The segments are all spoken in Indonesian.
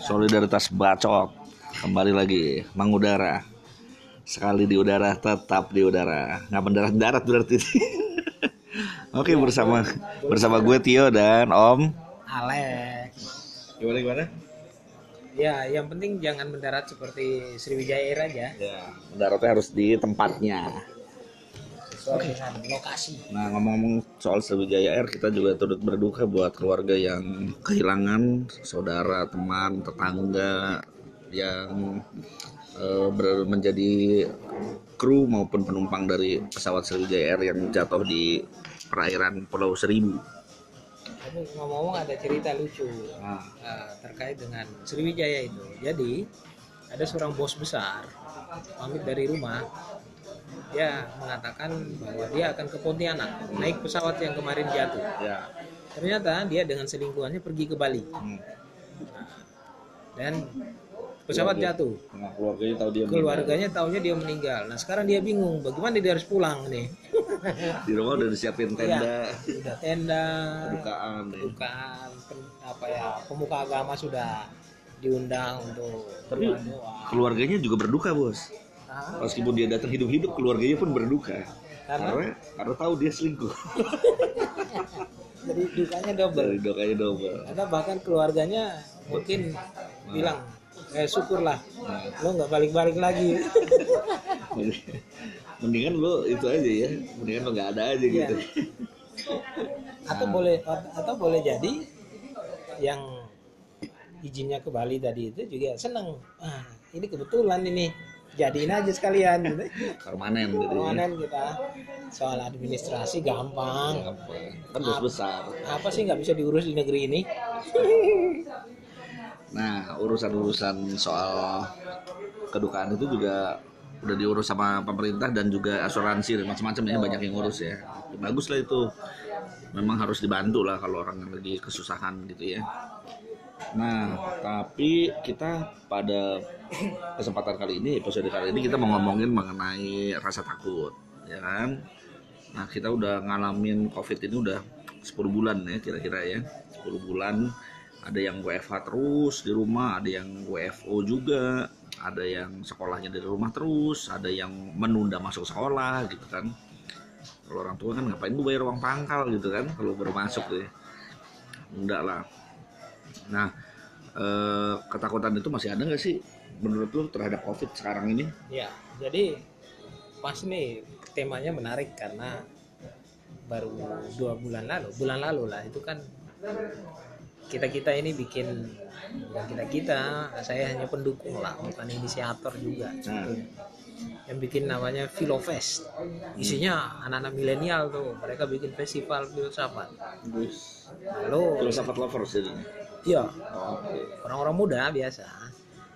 Solidaritas bacot kembali lagi mengudara. Sekali di udara tetap di udara. Nggak mendarat darat berarti. Oke bersama bersama gue Tio dan Om. Alex. Gimana gimana? Ya, yang penting jangan mendarat seperti Sriwijaya Air aja. Ya, mendaratnya harus di tempatnya. Sesuai dengan lokasi. Nah ngomong-ngomong soal Sriwijaya Air kita juga turut berduka buat keluarga yang kehilangan saudara, teman, tetangga yang eh, ber- menjadi kru maupun penumpang dari pesawat Sriwijaya Air yang jatuh di perairan Pulau Seribu. Tapi ngomong-ngomong ada cerita lucu Nah, terkait dengan Sriwijaya itu. Jadi ada seorang bos besar pamit dari rumah. Dia mengatakan bahwa dia akan ke Pontianak naik pesawat yang kemarin jatuh. ya. Ternyata dia dengan selingkuhannya pergi ke Bali Hmm. dan pesawat Keluarga. jatuh. Nah, keluarganya tahu dia Keluarganya taunya dia meninggal. Nah sekarang dia bingung bagaimana dia harus pulang nih. di rumah udah disiapin tenda, Udah tenda, bukaan. ya. bukan pen- apa ya pemuka agama sudah diundang untuk Tapi keluarganya juga berduka bos. Nah, Meskipun dia datang hidup-hidup, keluarganya pun berduka. Karena? Karena karena tahu dia selingkuh. jadi dukanya double. Dari dokanya double. Karena bahkan keluarganya mungkin bilang, eh syukurlah lo nggak balik-balik lagi. Mendingan lo itu aja ya, mendingan lo nggak ada aja Iya. gitu. atau boleh atau boleh jadi yang izinnya ke Bali tadi itu juga seneng. Ah, ini kebetulan ini jadiin aja sekalian gitu. Permanen gitu. ya. Permanen kita soal administrasi gampang. Apa? Kan bos besar. Apa sih nggak bisa diurus di negeri ini? Nah, urusan-urusan soal kedukaan itu juga udah diurus sama pemerintah dan juga asuransi dan macam-macam ya banyak yang ngurus ya. Bagus lah itu. Memang harus dibantu lah kalau orang yang lagi kesusahan gitu ya. Nah, tapi kita pada kesempatan kali ini, episode kali ini kita mau ngomongin mengenai rasa takut, ya kan? Nah, kita udah ngalamin COVID ini udah 10 bulan ya kira-kira ya. 10 bulan ada yang WFH terus di rumah, ada yang WFO juga, ada yang sekolahnya dari rumah terus, ada yang menunda masuk sekolah gitu kan. Kalau orang tua kan ngapain lu bayar uang pangkal gitu kan kalau baru masuk ya. Enggak lah. Nah, eh, ketakutan itu masih ada nggak sih menurut lu terhadap COVID sekarang ini? Ya, jadi pas nih temanya menarik karena baru dua bulan lalu, bulan lalu lah itu kan kita kita ini bikin bukan kita kita, saya hanya pendukung lah, bukan inisiator juga. sebetulnya. Yang bikin namanya Filofest, isinya anak-anak milenial tuh, mereka bikin festival filsafat. Lalu, Filsafat lovers jadi. Iya. Oke. orang-orang muda biasa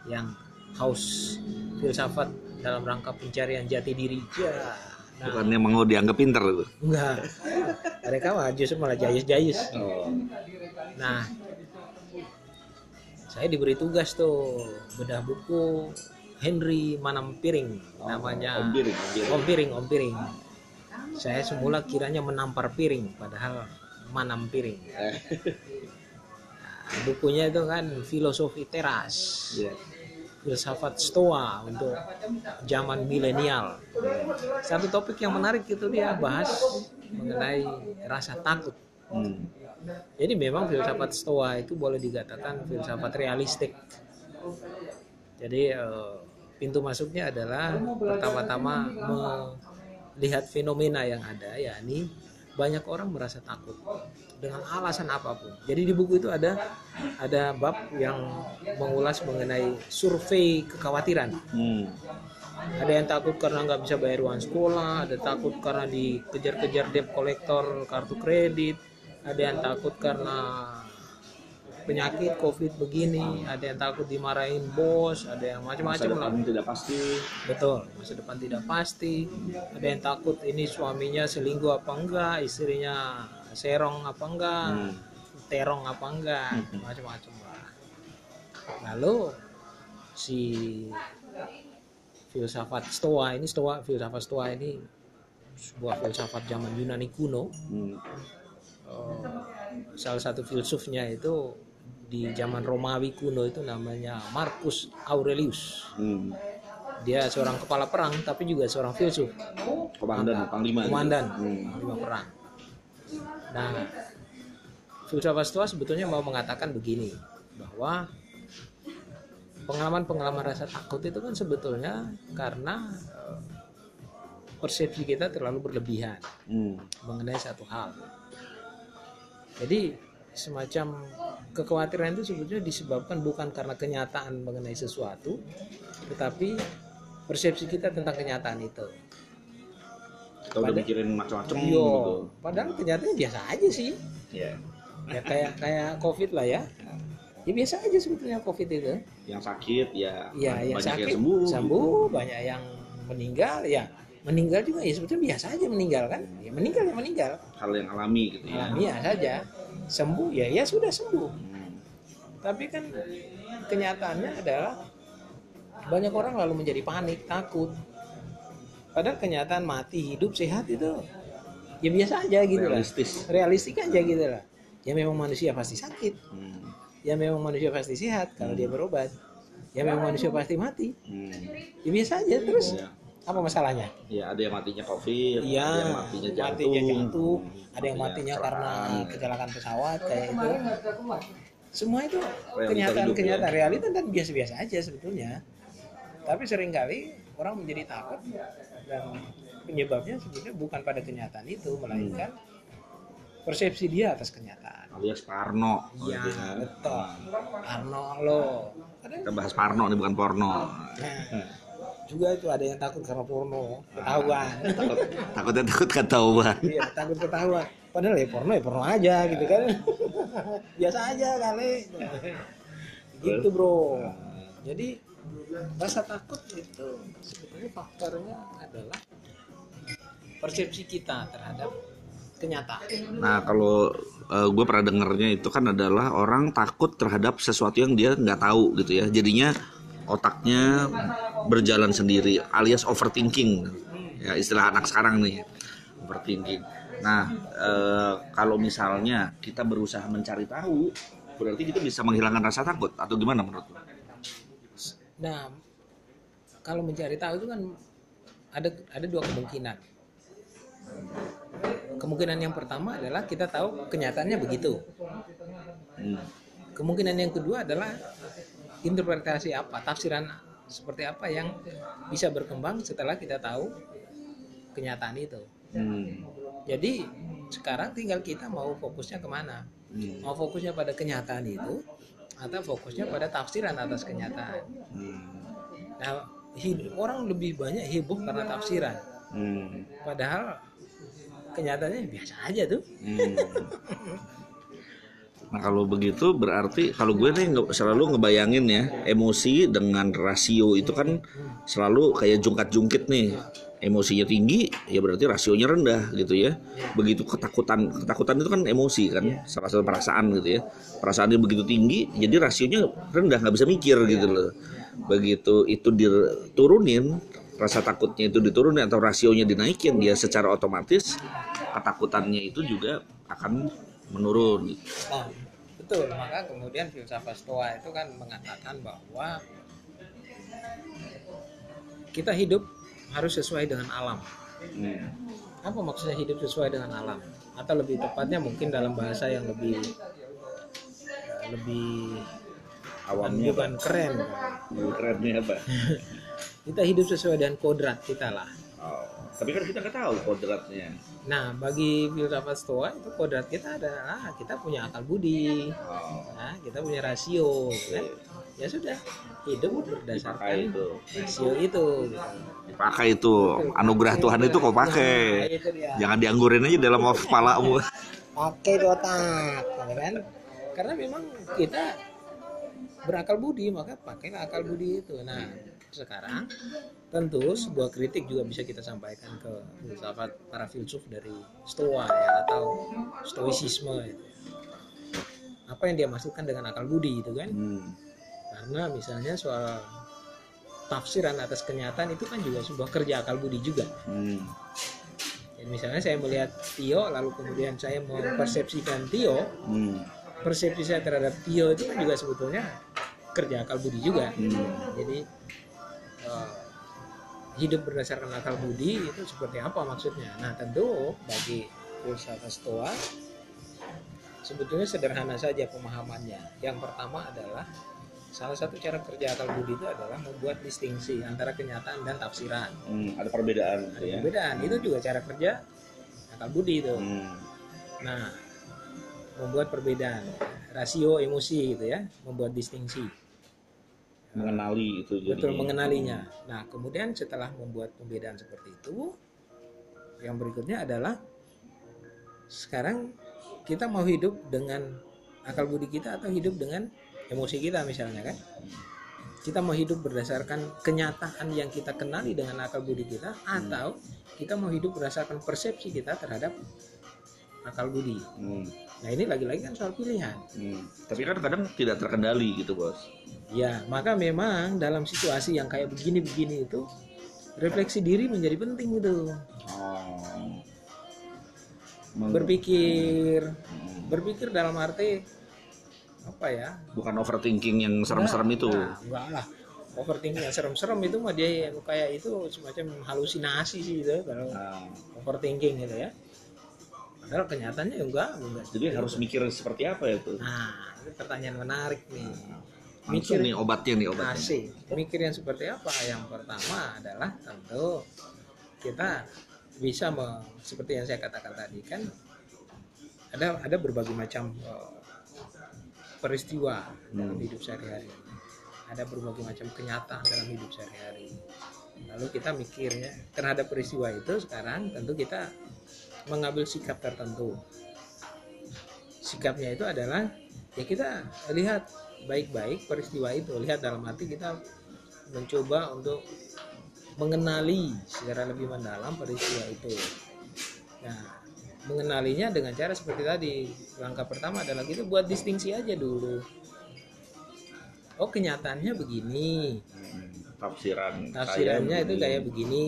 yang haus filsafat dalam rangka pencarian jati diri. Ya nah, Bukannya mau dianggap pinter itu. enggak. Mereka mah justru malah jayus-jayus. Oh. nah. Saya diberi tugas tuh bedah buku Henry Manam Piring namanya. Om Piring, Om Piring. Om Piring Om Piring. Saya semula kiranya menampar piring padahal manam piring Eh, bukunya itu kan filosofi teras iya. filsafat stoa untuk zaman milenial. Satu topik yang menarik itu dia bahas mengenai rasa takut. Hmm. Jadi memang filsafat stoa itu boleh dikatakan filsafat realistik. Jadi eh, pintu masuknya adalah pertama-tama melihat fenomena yang ada, yakni banyak orang merasa takut dengan alasan apa pun. Jadi di buku itu ada ada bab yang mengulas mengenai survei kekhawatiran. Hmm. Ada yang takut karena nggak bisa bayar uang sekolah, ada takut karena dikejar-kejar debt kolektor kartu kredit, ada yang takut karena penyakit covid begini, ada yang takut dimarahin bos, ada yang macam-macam lah. depan tidak pasti. Betul, masa depan tidak pasti. Ada yang takut ini suaminya selingkuh apa enggak, istrinya serong apa enggak, Hmm. terong apa enggak, macam-macam lah. Lalu si filsafat Stoa ini Stoa filsafat Stoa ini sebuah filsafat zaman Yunani kuno Hmm. Eh, salah satu filsufnya itu di zaman Romawi kuno itu namanya Marcus Aurelius. Hmm. Dia seorang kepala perang tapi juga seorang filsuf, Komandan, panglima. komandan, Hmm. panglima perang. Nah, filsafat Stoa sebetulnya mau mengatakan begini bahwa pengalaman-pengalaman rasa takut itu kan sebetulnya karena eh, persepsi kita terlalu berlebihan Hmm. mengenai satu hal. Jadi semacam kekhawatiran itu sebetulnya disebabkan bukan karena kenyataan mengenai sesuatu, tetapi persepsi kita tentang kenyataan itu. Kita udah mikirin macam-macam gitu. Padahal kenyataannya biasa aja sih. Iya. Ya kayak kayak COVID lah ya. Ya biasa aja sebetulnya COVID itu. Yang sakit ya, Ya, yang banyak sakit yang sembuh. sembuh, banyak yang meninggal ya. Meninggal juga ya sebetulnya biasa aja meninggal kan. Ya meninggal ya meninggal. Hal yang alami gitu ya. Alamiah saja. Sembuh ya ya sudah sembuh. Hmm. Tapi kan kenyataannya adalah banyak orang lalu menjadi panik, takut. Padahal kenyataan mati, hidup, sehat itu ya biasa aja gitu lah. Realistis. Realistik aja gitu lah. Ya memang manusia pasti sakit. Hmm. Ya memang manusia pasti sehat kalau dia berobat. Ya memang manusia pasti mati. Hmm. Ya biasa aja terus. Ya. Apa masalahnya? Ya ada yang matinya covid, Iya, ada yang matinya jantung, matinya jantung, Hmm. ada yang matinya karena kecelakaan. kecelakaan pesawat kayak itu. Semua itu Realita kenyataan hidup, kenyataan ya. realita dan biasa-biasa aja sebetulnya. Tapi sering kali orang menjadi takut dan penyebabnya sebetulnya bukan pada kenyataan itu melainkan persepsi dia atas kenyataan. alias Parno. Iya, gitu kan. betul. Arno lo. Kita bahas Parno nih bukan porno. Nah, juga itu ada yang takut karena porno, ketahuan. takut, takutnya takut ketahuan. Iya, takut ketahuan. Padahal ya porno ya porno aja gitu kan. Biasa aja kali. Gitu, Bro. Jadi rasa takut itu sebetulnya faktornya adalah persepsi kita terhadap kenyataan. Nah kalau gue pernah dengernya itu kan adalah orang takut terhadap sesuatu yang dia nggak tahu gitu ya. Jadinya otaknya berjalan sendiri alias overthinking ya istilah anak sekarang nih overthinking. Nah eh, kalau misalnya kita berusaha mencari tahu berarti kita bisa menghilangkan rasa takut atau gimana menurut lo? Nah, kalau mencari tahu itu kan ada ada dua kemungkinan. Kemungkinan yang pertama adalah kita tahu kenyataannya begitu. Hmm. Kemungkinan yang kedua adalah interpretasi apa, tafsiran seperti apa yang bisa berkembang setelah kita tahu kenyataan itu. Hmm. Jadi sekarang tinggal kita mau fokusnya ke mana? Hmm. Mau fokusnya pada kenyataan itu atau fokusnya pada tafsiran atas kenyataan. Hmm. Nah, hid- orang lebih banyak heboh karena tafsiran. Hmm. Padahal kenyataannya biasa aja tuh. Hmm. Nah kalau begitu berarti kalau gue nih selalu ngebayangin ya emosi dengan rasio itu kan selalu kayak jungkat-jungkit nih. Emosinya tinggi ya berarti rasionya rendah gitu ya. Begitu ketakutan ketakutan itu kan emosi kan salah satu perasaan gitu ya. Perasaannya begitu tinggi jadi rasionya rendah nggak bisa mikir gitu loh. Begitu itu diturunin rasa takutnya itu diturunin atau rasionya dinaikin dia secara otomatis ketakutannya itu juga akan menurun. Nah, betul. Maka kemudian filsafat Stoa itu kan mengatakan bahwa kita hidup harus sesuai dengan alam. Hmm. Apa maksudnya hidup sesuai dengan alam? Atau lebih tepatnya mungkin dalam bahasa yang lebih eh, lebih awamnya bukan keren. kerennya apa Kita hidup sesuai dengan kodrat kita lah. oh. Tapi kan kita nggak tahu kodratnya Nah, bagi filsafat Stoa itu kodrat kita adalah kita punya akal budi, oh. nah, kita punya rasio, kan? Ya sudah, hidup dipakai berdasarkan itu rasio itu. gitu. dipakai itu anugerah Tuhan itu kau Nah, pakai dia. jangan dianggurin aja dalam kepalamu Pakai di otak, gitu kan? Karena memang kita berakal budi, maka pakailah akal budi itu. Nah, sekarang tentu sebuah kritik juga bisa kita sampaikan ke filsafat para filsuf dari Stoa ya atau Stoicisme itu. Apa yang dia maksudkan dengan akal budi itu kan? hmm. Karena misalnya soal tafsiran atas kenyataan itu kan juga sebuah kerja akal budi juga. Hmm. Jadi misalnya saya melihat Tio lalu kemudian saya mempersepsikan Tio Hmm. persepsi saya terhadap Tio itu kan juga sebetulnya kerja akal budi juga Hmm. jadi hidup berdasarkan akal budi itu seperti apa maksudnya? Nah tentu bagi filsafat stoa sebetulnya sederhana saja pemahamannya. Yang pertama adalah salah satu cara kerja akal budi itu adalah membuat distingsi antara kenyataan dan tafsiran. Hmm, ada perbedaan ada gitu ya. perbedaan. Itu juga cara kerja akal budi itu. Hmm. nah membuat perbedaan rasio emosi gitu ya membuat distingsi Mengenali itu jadi. betul mengenalinya. Nah, kemudian setelah membuat pembedaan seperti itu, yang berikutnya adalah sekarang kita mau hidup dengan akal budi kita atau hidup dengan emosi kita misalnya kan? Kita mau hidup berdasarkan kenyataan yang kita kenali dengan akal budi kita atau kita mau hidup berdasarkan persepsi kita terhadap akal budi. Hmm. Nah, ini lagi-lagi kan soal pilihan. Hmm. Tapi kan kadang tidak terkendali gitu bos. Ya, maka memang dalam situasi yang kayak begini-begini itu refleksi diri menjadi penting gitu. Oh. Berpikir, Hmm. berpikir dalam arti apa ya? Bukan overthinking yang serem-serem itu. Nah, enggak lah. Overthinking yang serem-serem itu mah dia yang kayak itu semacam halusinasi sih itu kalau Nah, overthinking gitu ya. Padahal kenyataannya ya enggak, enggak. jadi harus mikir seperti apa ya tuh? Nah, ini pertanyaan menarik nih. Langsung Mikir nih obatnya nih obatnya. Asik. Mikir yang seperti apa? Yang pertama adalah tentu kita bisa me- seperti yang saya katakan tadi kan ada ada berbagai macam eh, peristiwa dalam hidup sehari-hari. Ada berbagai macam kenyataan dalam hidup sehari-hari. Lalu kita mikirnya terhadap peristiwa itu sekarang tentu kita mengambil sikap tertentu. Sikapnya itu adalah ya kita lihat baik-baik peristiwa itu lihat dalam arti kita mencoba untuk mengenali secara lebih mendalam peristiwa itu nah mengenalinya dengan cara seperti tadi langkah pertama adalah kita buat distingsi aja dulu oh kenyataannya begini Tafsiran. tafsirannya itu begini. kayak begini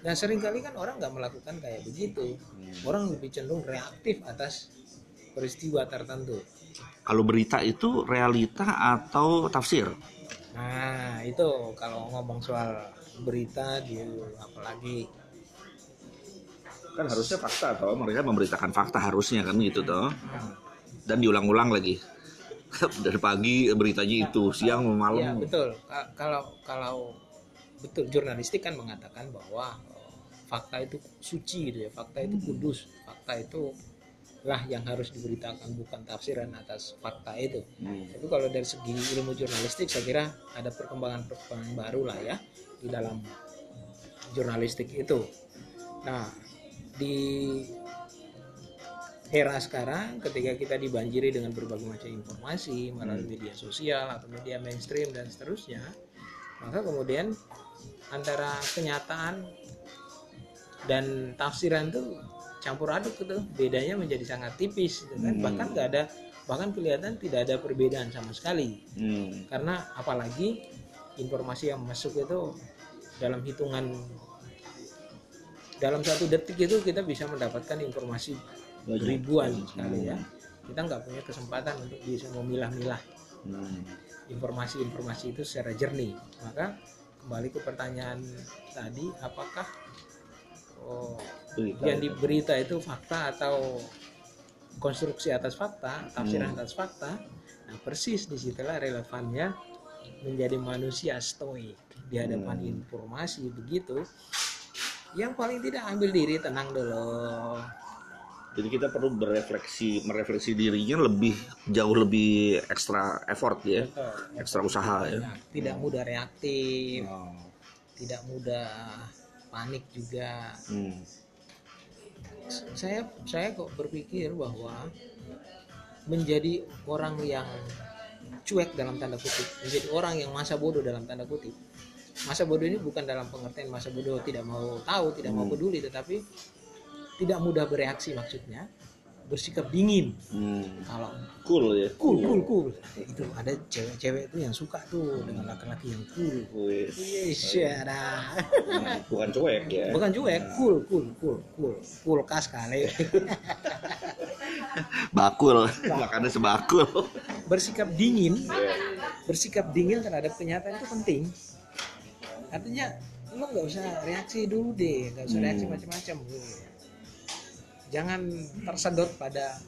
nah sering kali kan orang nggak melakukan kayak begitu Hmm. orang lebih cenderung reaktif atas peristiwa tertentu Kalau berita itu realita atau tafsir? Nah, itu kalau ngomong soal berita di apalagi Kan harusnya fakta toh, mereka memberitakan fakta harusnya kan gitu toh. Dan diulang-ulang lagi. Dari pagi beritanya itu, siang ya malam. betul. Ka- Kalau kalau betul jurnalistik kan mengatakan bahwa fakta itu suci gitu ya, fakta itu kudus, fakta itu lah yang harus diberitakan bukan tafsiran atas fakta itu. Hmm. Tapi kalau dari segi ilmu jurnalistik saya kira ada perkembangan-perkembangan baru lah ya di dalam jurnalistik itu. Nah, di era sekarang ketika kita dibanjiri dengan berbagai macam informasi melalui media sosial atau media mainstream dan seterusnya, maka kemudian antara kenyataan dan tafsiran itu campur aduk gitu bedanya menjadi sangat tipis gitu kan Hmm. bahkan nggak ada bahkan kelihatan tidak ada perbedaan sama sekali Hmm. karena apalagi informasi yang masuk itu dalam hitungan dalam satu detik itu kita bisa mendapatkan informasi Banyak. ribuan sekali ya kita nggak punya kesempatan untuk bisa memilah-milah Hmm. informasi-informasi itu secara jernih maka kembali ke pertanyaan tadi apakah oh, Berita yang itu. di berita itu fakta atau konstruksi atas fakta, tafsiran Hmm. atas fakta. Nah, persis di situlah relevannya menjadi manusia stoik di hadapan Hmm. informasi begitu. Yang paling tidak ambil diri tenang dulu. Jadi kita perlu berefleksi, merefleksi dirinya lebih jauh lebih ekstra effort ya, Betul. ekstra usaha ya. Tidak mudah reaktif, Oh. tidak mudah panik juga. Hmm. saya saya kok berpikir bahwa menjadi orang yang cuek dalam tanda kutip menjadi orang yang masa bodoh dalam tanda kutip masa bodoh ini bukan dalam pengertian masa bodoh tidak mau tahu tidak mau Hmm. peduli tetapi tidak mudah bereaksi maksudnya bersikap dingin. Hmm. kalau Cool ya. cool cool cool. Itu ada cewek-cewek tuh yang suka tuh dengan laki-laki yang cool. Yes, ada. nah, bukan cuek ya. bukan cuek cool cool cool cool. Kulkas kali. Bakul. Makannya sebakul. Bersikap dingin bersikap dingin terhadap kenyataan itu penting. Artinya lo nggak usah reaksi dulu deh nggak usah reaksi Hmm. macam-macam jangan tersedot pada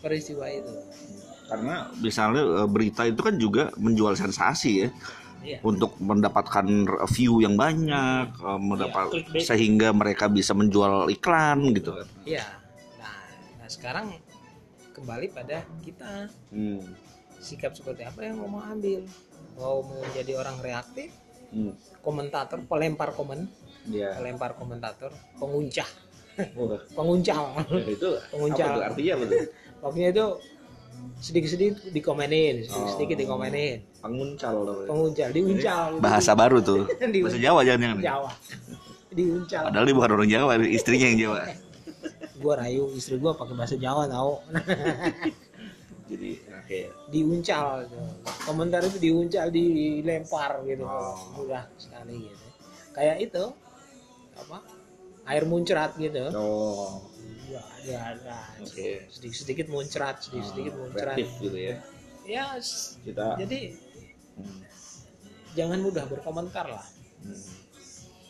peristiwa itu. Karena misalnya eh, berita itu kan juga menjual sensasi ya. Iya. Untuk mendapatkan view yang banyak eh, mendapat clickbait. sehingga mereka bisa menjual iklan gitu kan. Iya. Nah, nah sekarang kembali pada kita. Hmm. sikap seperti apa yang mau ambil? Mau menjadi orang reaktif? Hmm. komentator pelempar komen. Ya. pelempar komentator penguncah Penguncal itu Penguncal. apa tuh artinya apa tuh? Pokoknya itu sedikit-sedikit dikomenin, sedikit-sedikit Oh. dikomenin. Penguncal namanya. Penguncal, diuncal. Bahasa baru tuh. Bahasa Jawa jangan-jangan. Jawa. Diuncal. Padahal dia bukan orang Jawa, istrinya yang Jawa. Gua rayu istri gua pakai bahasa Jawa tahu. Jadi oke. diuncal gitu. Komentar itu diuncal, dilempar gitu. Oh. Mudah sekali gitu. Kayak itu apa? Air muncrat gitu. Oh, Ya, ya, ya. oke. Sedikit-sedikit muncrat, sedikit-sedikit muncrat. Kreatif gitu ya. Ya, Kita jadi hmm, jangan mudah berkomentar lah. hmm,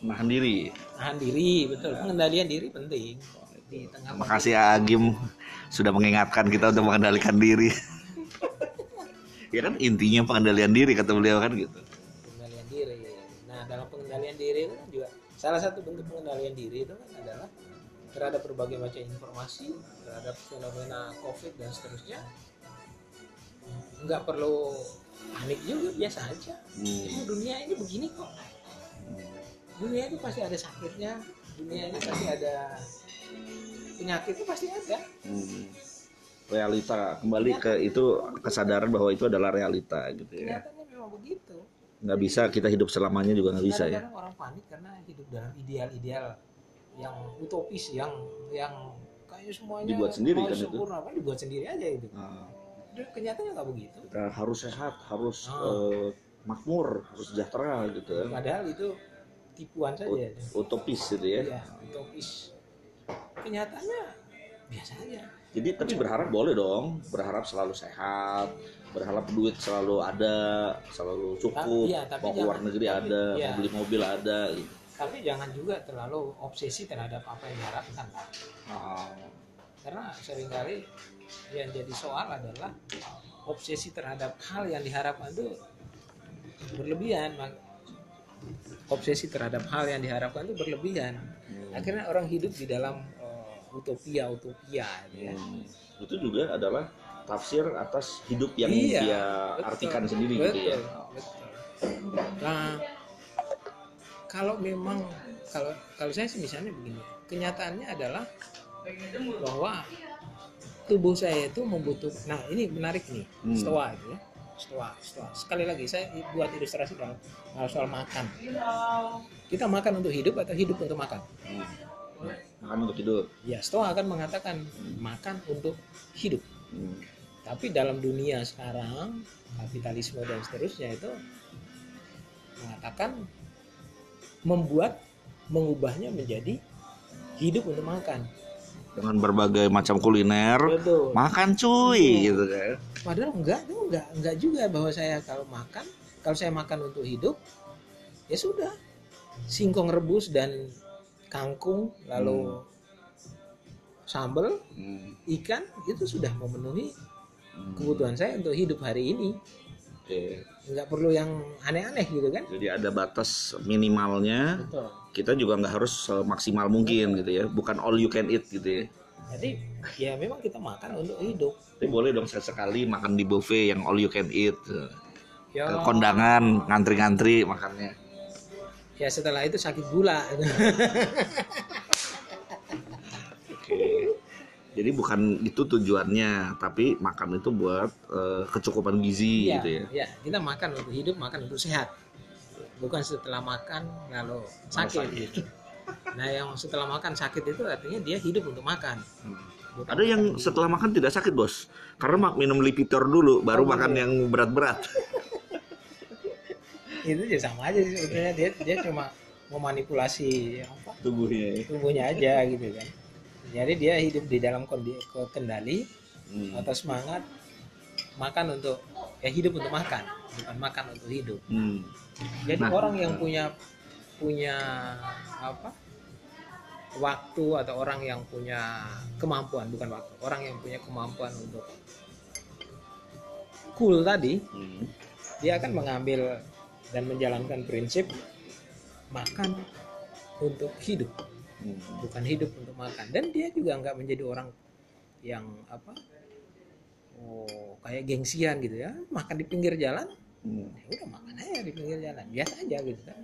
menahan diri. Nahan diri, betul. Pengendalian diri penting. Di tengah Makasih ya Agim sudah mengingatkan kita untuk mengendalikan diri. ya kan intinya pengendalian diri kata beliau kan gitu. pengendalian diri. Nah, dalam pengendalian diri itu kan juga salah satu bentuk pengendalian diri itu kan adalah terhadap berbagai macam informasi, terhadap fenomena COVID dan seterusnya. Nggak perlu panik juga, biasa aja. Hmm. Dunia ini begini kok. Dunia ini pasti ada sakitnya, dunia ini pasti ada penyakitnya pasti ada. Hmm. Realita kembali ke itu kesadaran bahwa itu adalah realita gitu ya. Kenyataannya memang begitu. Nggak bisa kita hidup selamanya juga nggak bisa ya. Orang panik karena hidup dalam ideal-ideal yang utopis, yang yang kayak semuanya Dibuat sendiri kan itu? sempurna, kan dibuat sendiri aja itu. Nah, kenyataannya nggak begitu. kita harus sehat, harus eh, makmur, harus sejahtera gitu ya. Padahal itu tipuan saja. Ut- utopis gitu ya. Iya, utopis. Kenyataannya biasa aja. Jadi tapi berharap boleh dong, berharap selalu sehat, berharap duit selalu ada, selalu cukup, iya, tapi mau keluar jangan- negeri tapi- ada, iya. mau beli mobil ada. Gitu. Tapi jangan juga terlalu obsesi terhadap apa yang diharapkan. Ah, Karena sering kali yang jadi soal adalah obsesi terhadap hal yang diharapkan itu berlebihan. Obsesi terhadap hal yang diharapkan itu berlebihan. hmm. Akhirnya orang hidup di dalam utopia utopia gitu ya. Hmm. Itu juga adalah tafsir atas hidup yang Iya, dia betul. artikan sendiri betul, gitu ya. betul. Nah, kalau memang kalau kalau saya sih misalnya begini, kenyataannya adalah bahwa tubuh saya itu membutuhkan. Nah, ini menarik nih, Hmm. stoa itu ya. Stoa, stoa. Sekali lagi saya buat ilustrasi dalam soal makan. Kita makan untuk hidup atau hidup untuk makan? Hmm. Makan untuk hidup. Ya, stoa akan mengatakan makan untuk hidup. Hmm. Tapi dalam dunia sekarang, kapitalisme dan seterusnya itu mengatakan membuat mengubahnya menjadi hidup untuk makan. Dengan berbagai macam kuliner, Betul. makan cuy gitu kan. Padahal enggak, enggak, enggak juga bahwa saya kalau makan, kalau saya makan untuk hidup, ya sudah. Singkong rebus dan kangkung lalu sambal, Hmm. ikan itu sudah memenuhi Hmm. kebutuhan saya untuk hidup hari ini. Oke. Enggak perlu yang aneh-aneh gitu kan? Jadi ada batas minimalnya. Betul. Kita juga nggak harus maksimal mungkin gitu ya. Bukan all you can eat gitu ya. Jadi ya memang kita makan untuk hidup. Tapi boleh dong sekali makan di buffet yang all you can eat. Ya, kondangan ngantri-ngantri makannya. Ya setelah itu sakit gula. Oke. Jadi bukan itu tujuannya, tapi makan itu buat eh, kecukupan gizi Iya, gitu ya. ya, kita makan untuk hidup, makan untuk sehat. Bukan setelah makan lalu sakit. sakit. gitu. Nah, yang setelah makan sakit itu artinya dia hidup untuk makan. Bukan Ada yang setelah makan tidak sakit bos, karena mak minum Lipitor dulu, baru Oh, makan iya. yang berat-berat. itu juga sama aja sih sebetulnya dia dia cuma memanipulasi apa Tubuhnya. ya. tubuhnya aja gitu kan. Jadi dia hidup di dalam kondi- kendali Hmm. atau semangat makan untuk ya hidup untuk makan bukan makan untuk hidup Hmm. jadi Nah. orang yang punya punya apa waktu atau orang yang punya kemampuan bukan waktu orang yang punya kemampuan untuk cool tadi Hmm. dia akan mengambil dan menjalankan prinsip makan untuk hidup. Hmm. bukan hidup untuk makan. Dan dia juga nggak menjadi orang yang apa oh kayak gengsian gitu ya. Makan di pinggir jalan Hmm. ya udah makan aja di pinggir jalan. Biasa aja gitu kan.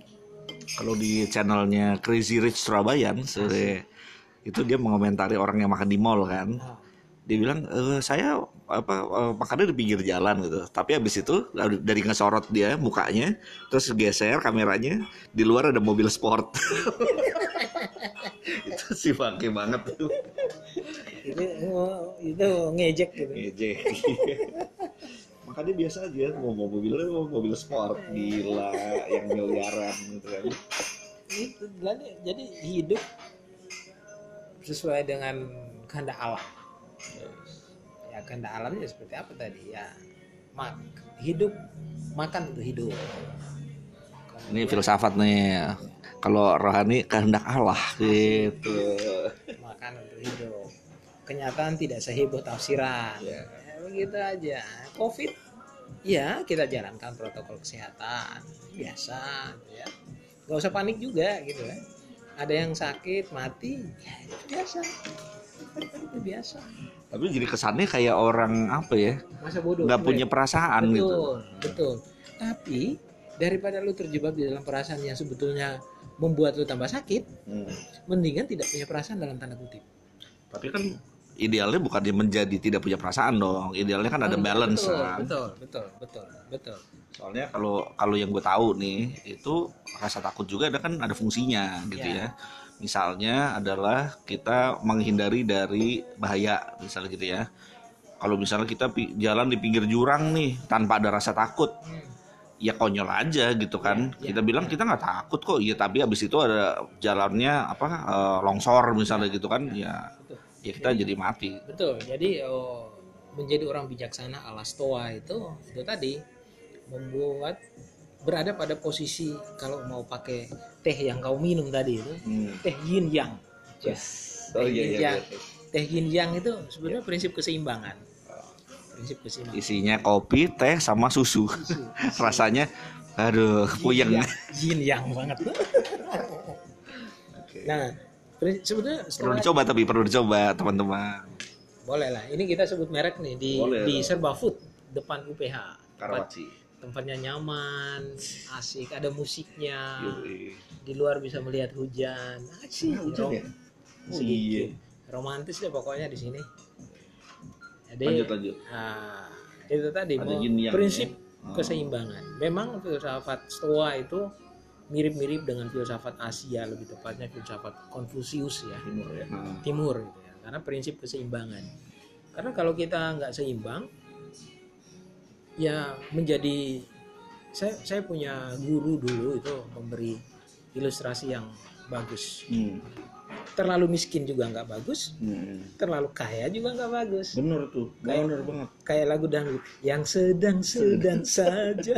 Kalau di channelnya Crazy Rich Surabayan, sore itu dia mengomentari orang yang makan di mall kan. Nah, Dia bilang "Eh, saya apa eh, makannya di pinggir jalan gitu. Tapi habis itu dari ngesorot dia mukanya, terus geser kameranya di luar ada mobil sport. itu sih bangke banget tuh. itu itu ngejek gitu Ngejek. Makanya biasa aja mau mau mobilnya mau mobil sport gila yang miliaran gitu kan. itu jadi, jadi hidup sesuai dengan kehendak alam ya kehendak alamnya seperti apa tadi ya. Mak hidup makan untuk hidup. Ini filsafat nih. Kalau rohani kehendak Allah gitu. makan untuk hidup. Kenyataan tidak seheboh tafsiran. Ya. Ya, begitu aja. Covid ya kita jalankan protokol kesehatan. Biasa ya. Nggak usah panik juga gitu ya. Ada yang sakit mati ya itu biasa. Itu biasa Tapi jadi kesannya kayak orang apa ya? masa bodoh nggak punya perasaan betul gitu. betul tapi daripada lu terjebak di dalam perasaan yang sebetulnya membuat lu tambah sakit Hmm. mendingan tidak punya perasaan dalam tanda kutip Tapi kan idealnya bukan dia menjadi tidak punya perasaan dong. Idealnya kan ada Oh, balance betul, kan. betul betul betul betul Soalnya kalau kalau yang gue tahu nih itu rasa takut juga ada kan ada fungsinya gitu Ya. ya. Misalnya adalah kita menghindari dari bahaya misalnya gitu ya. Kalau misalnya kita jalan di pinggir jurang nih tanpa ada rasa takut, ya konyol aja gitu kan. Ya, ya, kita bilang kita nggak takut kok, iya tapi habis itu ada jalannya apa eh, longsor misalnya gitu kan, ya betul ya kita jadi mati. betul jadi oh, menjadi orang bijaksana ala stoa itu itu tadi membuat berada pada posisi kalau mau pakai teh yang kau minum tadi itu Hmm. teh yin yang Oh iya Yin iya. yang. iya. teh yin yang itu sebenarnya prinsip keseimbangan prinsip keseimbangan Isinya kopi, teh sama susu. Rasanya aduh puyeng. Yin yang, yin yang banget Oke. nah sebetulnya Perlu dicoba tapi perlu dicoba teman-teman. boleh lah ini kita sebut merek nih di Boleh di serba food depan UPH Karawaci. Tempatnya nyaman asik ada musiknya Yoi. di luar bisa melihat hujan asik Ah, hujan ya? Oh, Iya. romantis deh pokoknya di sini jadi Lanjut lanjut. nah, itu tadi Ada mau prinsip ya. Oh. keseimbangan memang filsafat stoa itu mirip-mirip dengan filsafat Asia lebih tepatnya filsafat Konfusius ya Timur ya. Nah, timur gitu ya karena prinsip keseimbangan karena kalau kita nggak seimbang ya menjadi saya saya punya guru dulu itu memberi ilustrasi yang bagus hmm. terlalu miskin juga nggak bagus Hmm. terlalu kaya juga nggak bagus Bener tuh. Kayak- Bener banget. kayak lagu dangdut yang sedang-sedang saja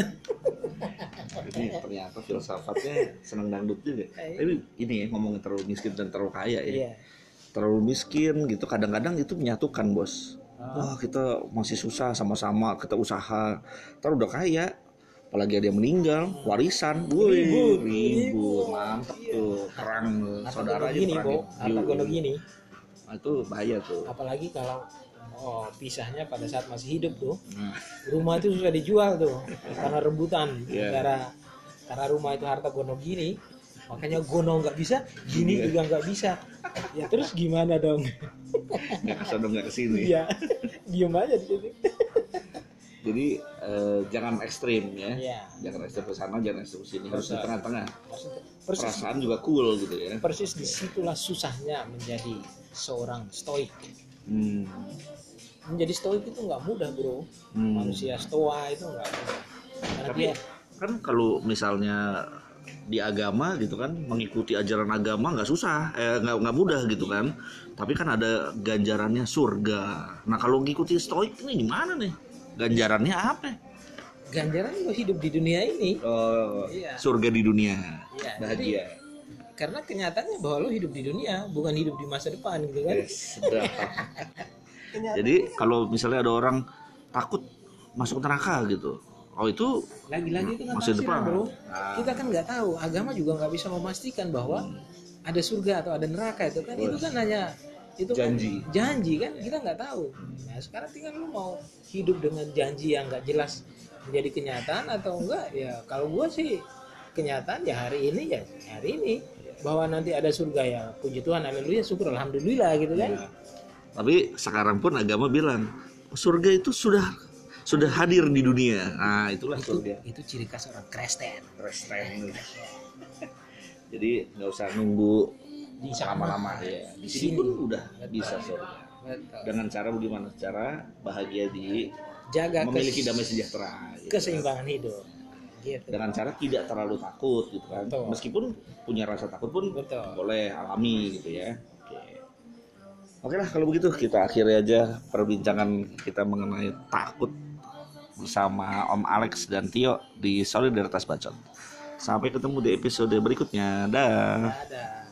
Ini ternyata filsafatnya senang dangdut juga. Iya. Tapi ini ya ngomongin terlalu miskin dan terlalu kaya ya. iya Terlalu miskin gitu kadang-kadang itu menyatukan bos. Wah kita masih susah sama-sama kita usaha. Ntar udah kaya. Apalagi ada yang meninggal, warisan, woi, Ribut, ribut, mantep tuh, perang saudara aja bo? Harta gono gini? Nah, itu bahaya tuh. apalagi kalau oh pisahnya pada saat masih hidup tuh. Nah, rumah itu susah dijual tuh karena rebutan Iya. karena karena rumah itu harta gono gini makanya gono nggak bisa gini Iya. juga nggak bisa ya terus gimana dong nggak ke sana nggak ke sini. iya diem aja di situ Jadi eh, jangan ekstrim ya. Iya. Jangan ekstrim ke sana, jangan ekstrim ke sini. Harus di tengah-tengah. persis Perasaan juga cool gitu ya. persis di situlah susahnya menjadi seorang stoik Hmm. menjadi stoik itu nggak mudah bro Hmm. manusia stoa itu nggak mudah karena Tapi dia kan kalau misalnya di agama gitu kan mengikuti ajaran agama nggak susah eh nggak nggak mudah gitu kan. Tapi kan ada ganjarannya surga. Nah kalau ngikuti stoik ini gimana nih? Ganjarannya apa? Ganjaran lo hidup di dunia ini. Oh, Iya. surga di dunia. Iya, bahagia. karena kenyataannya bahwa lo hidup di dunia bukan hidup di masa depan gitu kan. Yes, jadi kalau misalnya ada orang takut masuk neraka gitu oh itu lagi-lagi itu kan tafsiran, depan. bro Ah. kita kan nggak tahu agama juga nggak bisa memastikan bahwa ada surga atau ada neraka itu kan itu kan hanya itu kan Janji. janji kan kita nggak tahu nah sekarang tinggal lu mau hidup dengan janji yang nggak jelas menjadi kenyataan atau enggak ya kalau gua sih kenyataan ya hari ini ya hari ini bahwa nanti ada surga ya puji Tuhan haleluya syukur alhamdulillah gitu kan Ya. Tapi sekarang pun agama bilang surga itu sudah sudah hadir di dunia. Nah, itulah itu surga. itu ciri khas orang Kristen Kristen. Jadi nggak usah nunggu lama-lama ya. Di sini pun udah bisa surga. Betul. Dengan cara bagaimana? Cara bahagia di jaga memiliki damai sejahtera. gitu. keseimbangan hidup gitu Dengan cara tidak terlalu takut gitu kan. Betul. Meskipun punya rasa takut pun Betul. boleh alami gitu ya. Oke. Oke lah kalau begitu kita akhiri aja perbincangan kita mengenai takut bersama Om Alex dan Tio di Solidaritas Bacot. Sampai ketemu di episode berikutnya. Dah. ada